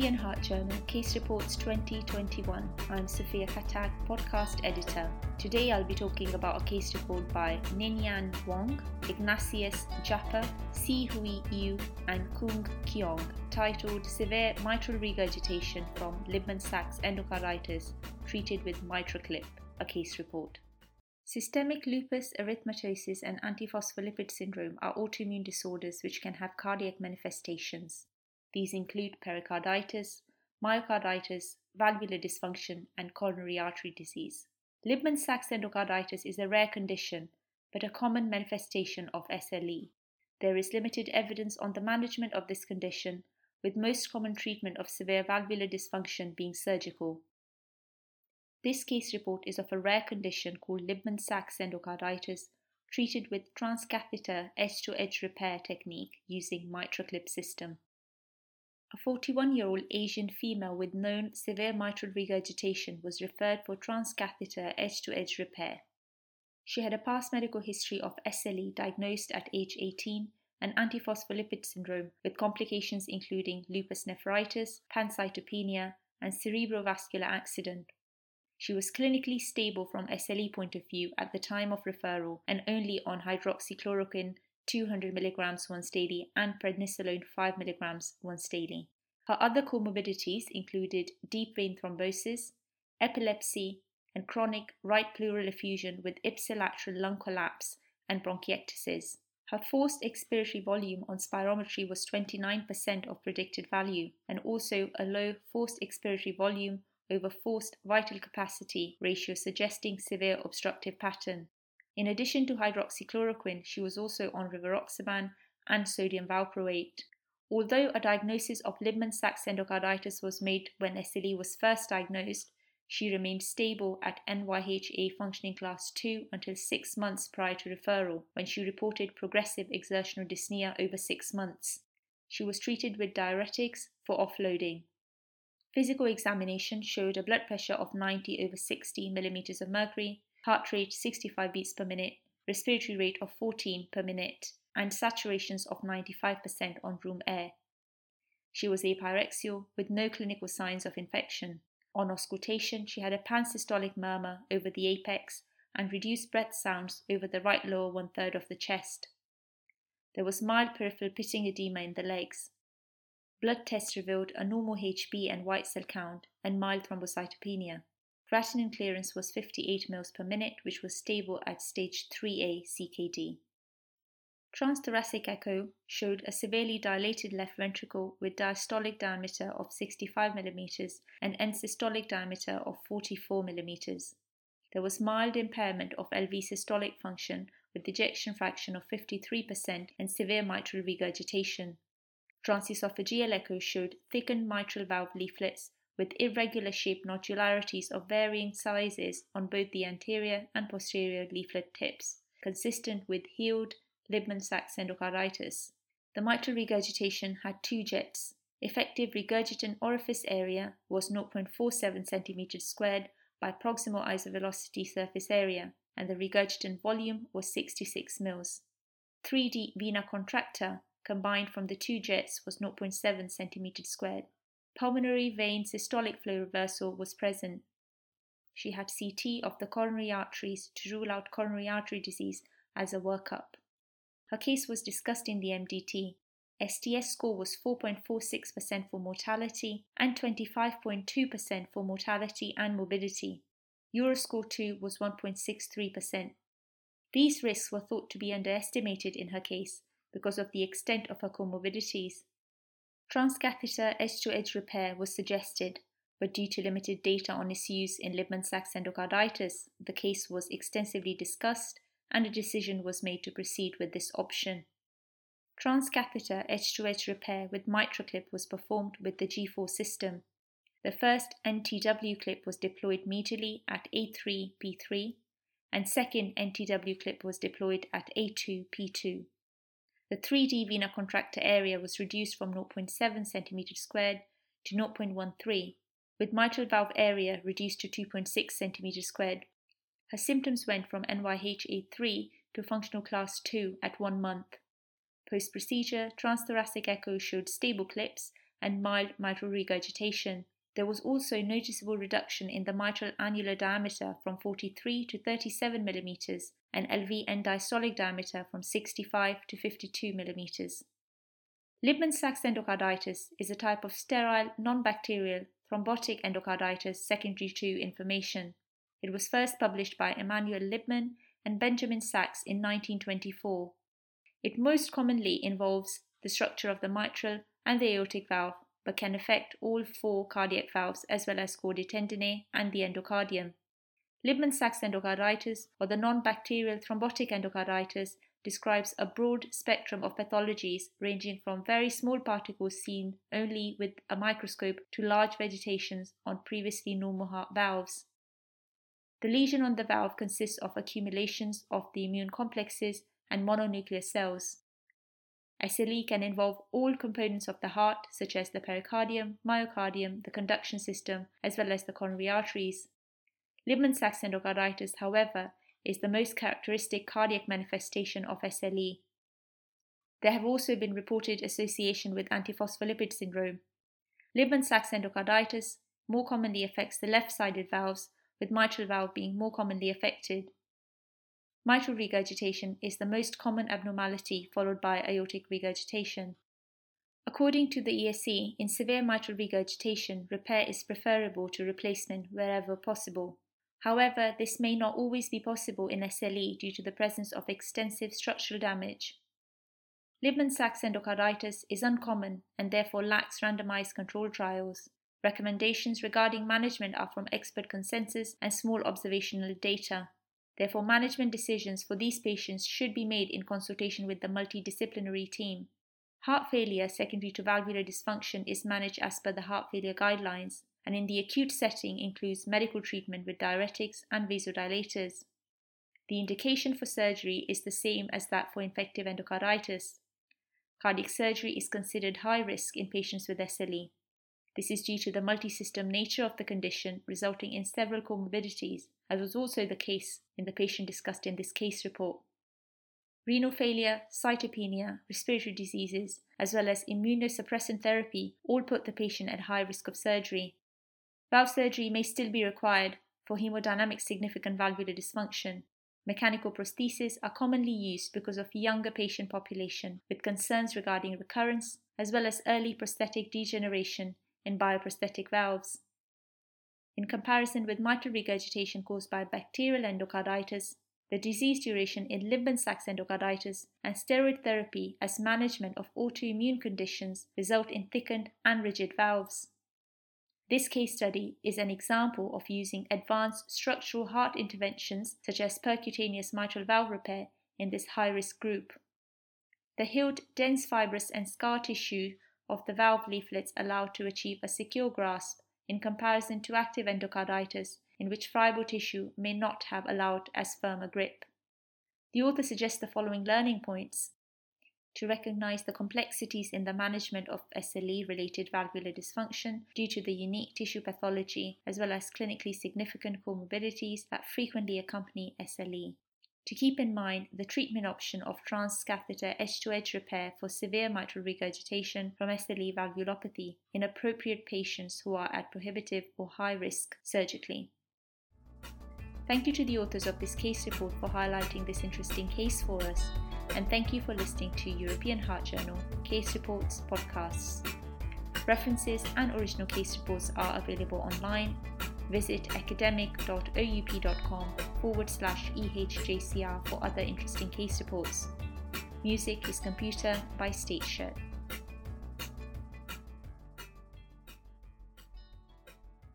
European Heart Journal Case Reports 2021. I'm Sophia Khattak, podcast editor. Today I'll be talking about a case report by Ningyan Wong, Ignatius Japa, Si Hui Yu, and Kung Kyong, titled Severe Mitral Regurgitation from Libman Sacks Endocarditis Treated with MitraClip, a case report. Systemic lupus erythematosus and antiphospholipid syndrome are autoimmune disorders which can have cardiac manifestations. These include pericarditis, myocarditis, valvular dysfunction, and coronary artery disease. Libman Sacks endocarditis is a rare condition, but a common manifestation of SLE. There is limited evidence on the management of this condition, with most common treatment of severe valvular dysfunction being surgical. This case report is of a rare condition called Libman Sacks endocarditis, treated with transcatheter edge to edge repair technique using MitraClip system. A 41 year old Asian female with known severe mitral regurgitation was referred for transcatheter edge to edge repair. She had a past medical history of SLE diagnosed at age 18 and antiphospholipid syndrome with complications including lupus nephritis, pancytopenia, and cerebrovascular accident. She was clinically stable from SLE point of view at the time of referral and only on hydroxychloroquine 200 mg once daily and prednisolone 5 mg once daily. Her other comorbidities included deep vein thrombosis, epilepsy, and chronic right pleural effusion with ipsilateral lung collapse and bronchiectasis. Her forced expiratory volume on spirometry was 29% of predicted value, and also a low forced expiratory volume over forced vital capacity ratio suggesting severe obstructive pattern. In addition to hydroxychloroquine, she was also on rivaroxaban and sodium valproate. Although a diagnosis of Libman Sacks endocarditis was made when SLE was first diagnosed, she remained stable at NYHA functioning class 2 until 6 months prior to referral, when she reported progressive exertional dyspnea over 6 months. She was treated with diuretics for offloading. Physical examination showed a blood pressure of 90 over 60 millimeters of mercury, heart rate 65 beats per minute, respiratory rate of 14 per minute, and saturations of 95% on room air. She was apyrexial with no clinical signs of infection. On auscultation, she had a pansystolic murmur over the apex and reduced breath sounds over the right lower one third of the chest. There was mild peripheral pitting edema in the legs. Blood tests revealed a normal HB and white cell count and mild thrombocytopenia. Creatinine clearance was 58 mL per minute, which was stable at stage 3A CKD. Transthoracic echo showed a severely dilated left ventricle with diastolic diameter of 65 mm and end systolic diameter of 44 mm. There was mild impairment of LV systolic function with ejection fraction of 53% and severe mitral regurgitation. Transesophageal echo showed thickened mitral valve leaflets with irregular shaped nodularities of varying sizes on both the anterior and posterior leaflet tips, consistent with healed Libman Sacks endocarditis. The mitral regurgitation had two jets. Effective regurgitant orifice area was 0.47 cm squared by proximal isovelocity surface area, and the regurgitant volume was 66 mils. 3D vena contracta combined from the two jets was 0.7 cm squared pulmonary vein systolic flow reversal was present. She had CT of the coronary arteries to rule out coronary artery disease as a workup. Her case was discussed in the MDT. STS score was 4.46% for mortality and 25.2% for mortality and morbidity. Euroscore 2 was 1.63%. These risks were thought to be underestimated in her case because of the extent of her comorbidities. Transcatheter edge-to-edge repair was suggested, but due to limited data on its use in Libman-Sacks endocarditis, the case was extensively discussed and a decision was made to proceed with this option. Transcatheter edge-to-edge repair with MitraClip was performed with the G4 system. The first NTW clip was deployed medially at A3P3 and second NTW clip was deployed at A2P2. The 3D vena contracta area was reduced from 0.7 cm squared to 0.13, with mitral valve area reduced to 2.6 cm squared. Her symptoms went from NYHA3 to functional class 2 at one month. Post procedure, transthoracic echo showed stable clips and mild mitral regurgitation. There was also noticeable reduction in the mitral annular diameter from 43 to 37 mm and LV end diastolic diameter from 65 to 52 mm. Libman-Sacks endocarditis is a type of sterile, non-bacterial thrombotic endocarditis secondary to inflammation. It was first published by Emanuel Libman and Benjamin Sacks in 1924. It most commonly involves the structure of the mitral and the aortic valve, but can affect all four cardiac valves as well as chordae tendineae and the endocardium. Libman-Sacks endocarditis or the non-bacterial thrombotic endocarditis describes a broad spectrum of pathologies ranging from very small particles seen only with a microscope to large vegetations on previously normal heart valves. The lesion on the valve consists of accumulations of the immune complexes and mononuclear cells. SLE can involve all components of the heart, such as the pericardium, myocardium, the conduction system, as well as the coronary arteries. Libman-Sacks endocarditis, however, is the most characteristic cardiac manifestation of SLE. There have also been reported association with antiphospholipid syndrome. Libman-Sacks endocarditis more commonly affects the left-sided valves, with mitral valve being more commonly affected. Mitral regurgitation is the most common abnormality, followed by aortic regurgitation. According to the ESC, in severe mitral regurgitation, repair is preferable to replacement wherever possible. However, this may not always be possible in SLE due to the presence of extensive structural damage. Libman-Sacks endocarditis is uncommon and therefore lacks randomized control trials. Recommendations regarding management are from expert consensus and small observational data. Therefore, management decisions for these patients should be made in consultation with the multidisciplinary team. Heart failure secondary to valvular dysfunction is managed as per the heart failure guidelines and in the acute setting includes medical treatment with diuretics and vasodilators. The indication for surgery is the same as that for infective endocarditis. Cardiac surgery is considered high risk in patients with SLE. This is due to the multi-system nature of the condition resulting in several comorbidities, as was also the case in the patient discussed in this case report. Renal failure, cytopenia, respiratory diseases, as well as immunosuppressant therapy all put the patient at high risk of surgery. Valve surgery may still be required for hemodynamic significant valvular dysfunction. Mechanical prostheses are commonly used because of younger patient population with concerns regarding recurrence as well as early prosthetic degeneration in bioprosthetic valves. In comparison with mitral regurgitation caused by bacterial endocarditis, the disease duration in Libman-Sacks endocarditis and steroid therapy as management of autoimmune conditions result in thickened and rigid valves. This case study is an example of using advanced structural heart interventions such as percutaneous mitral valve repair in this high risk group. The healed, dense fibrous and scar tissue of the valve leaflets allowed to achieve a secure grasp in comparison to active endocarditis, in which fibro tissue may not have allowed as firm a grip. The author suggests the following learning points to recognize the complexities in the management of SLE related valvular dysfunction due to the unique tissue pathology as well as clinically significant comorbidities that frequently accompany SLE. To keep in mind the treatment option of transcatheter edge to edge repair for severe mitral regurgitation from SLE valvulopathy in appropriate patients who are at prohibitive or high risk surgically. Thank you to the authors of this case report for highlighting this interesting case for us and thank you for listening to European Heart Journal Case Reports podcasts. References and original case reports are available online. Visit academic.oup.com forward slash EHJCR for other interesting case reports. Music is Computer by State Shirt.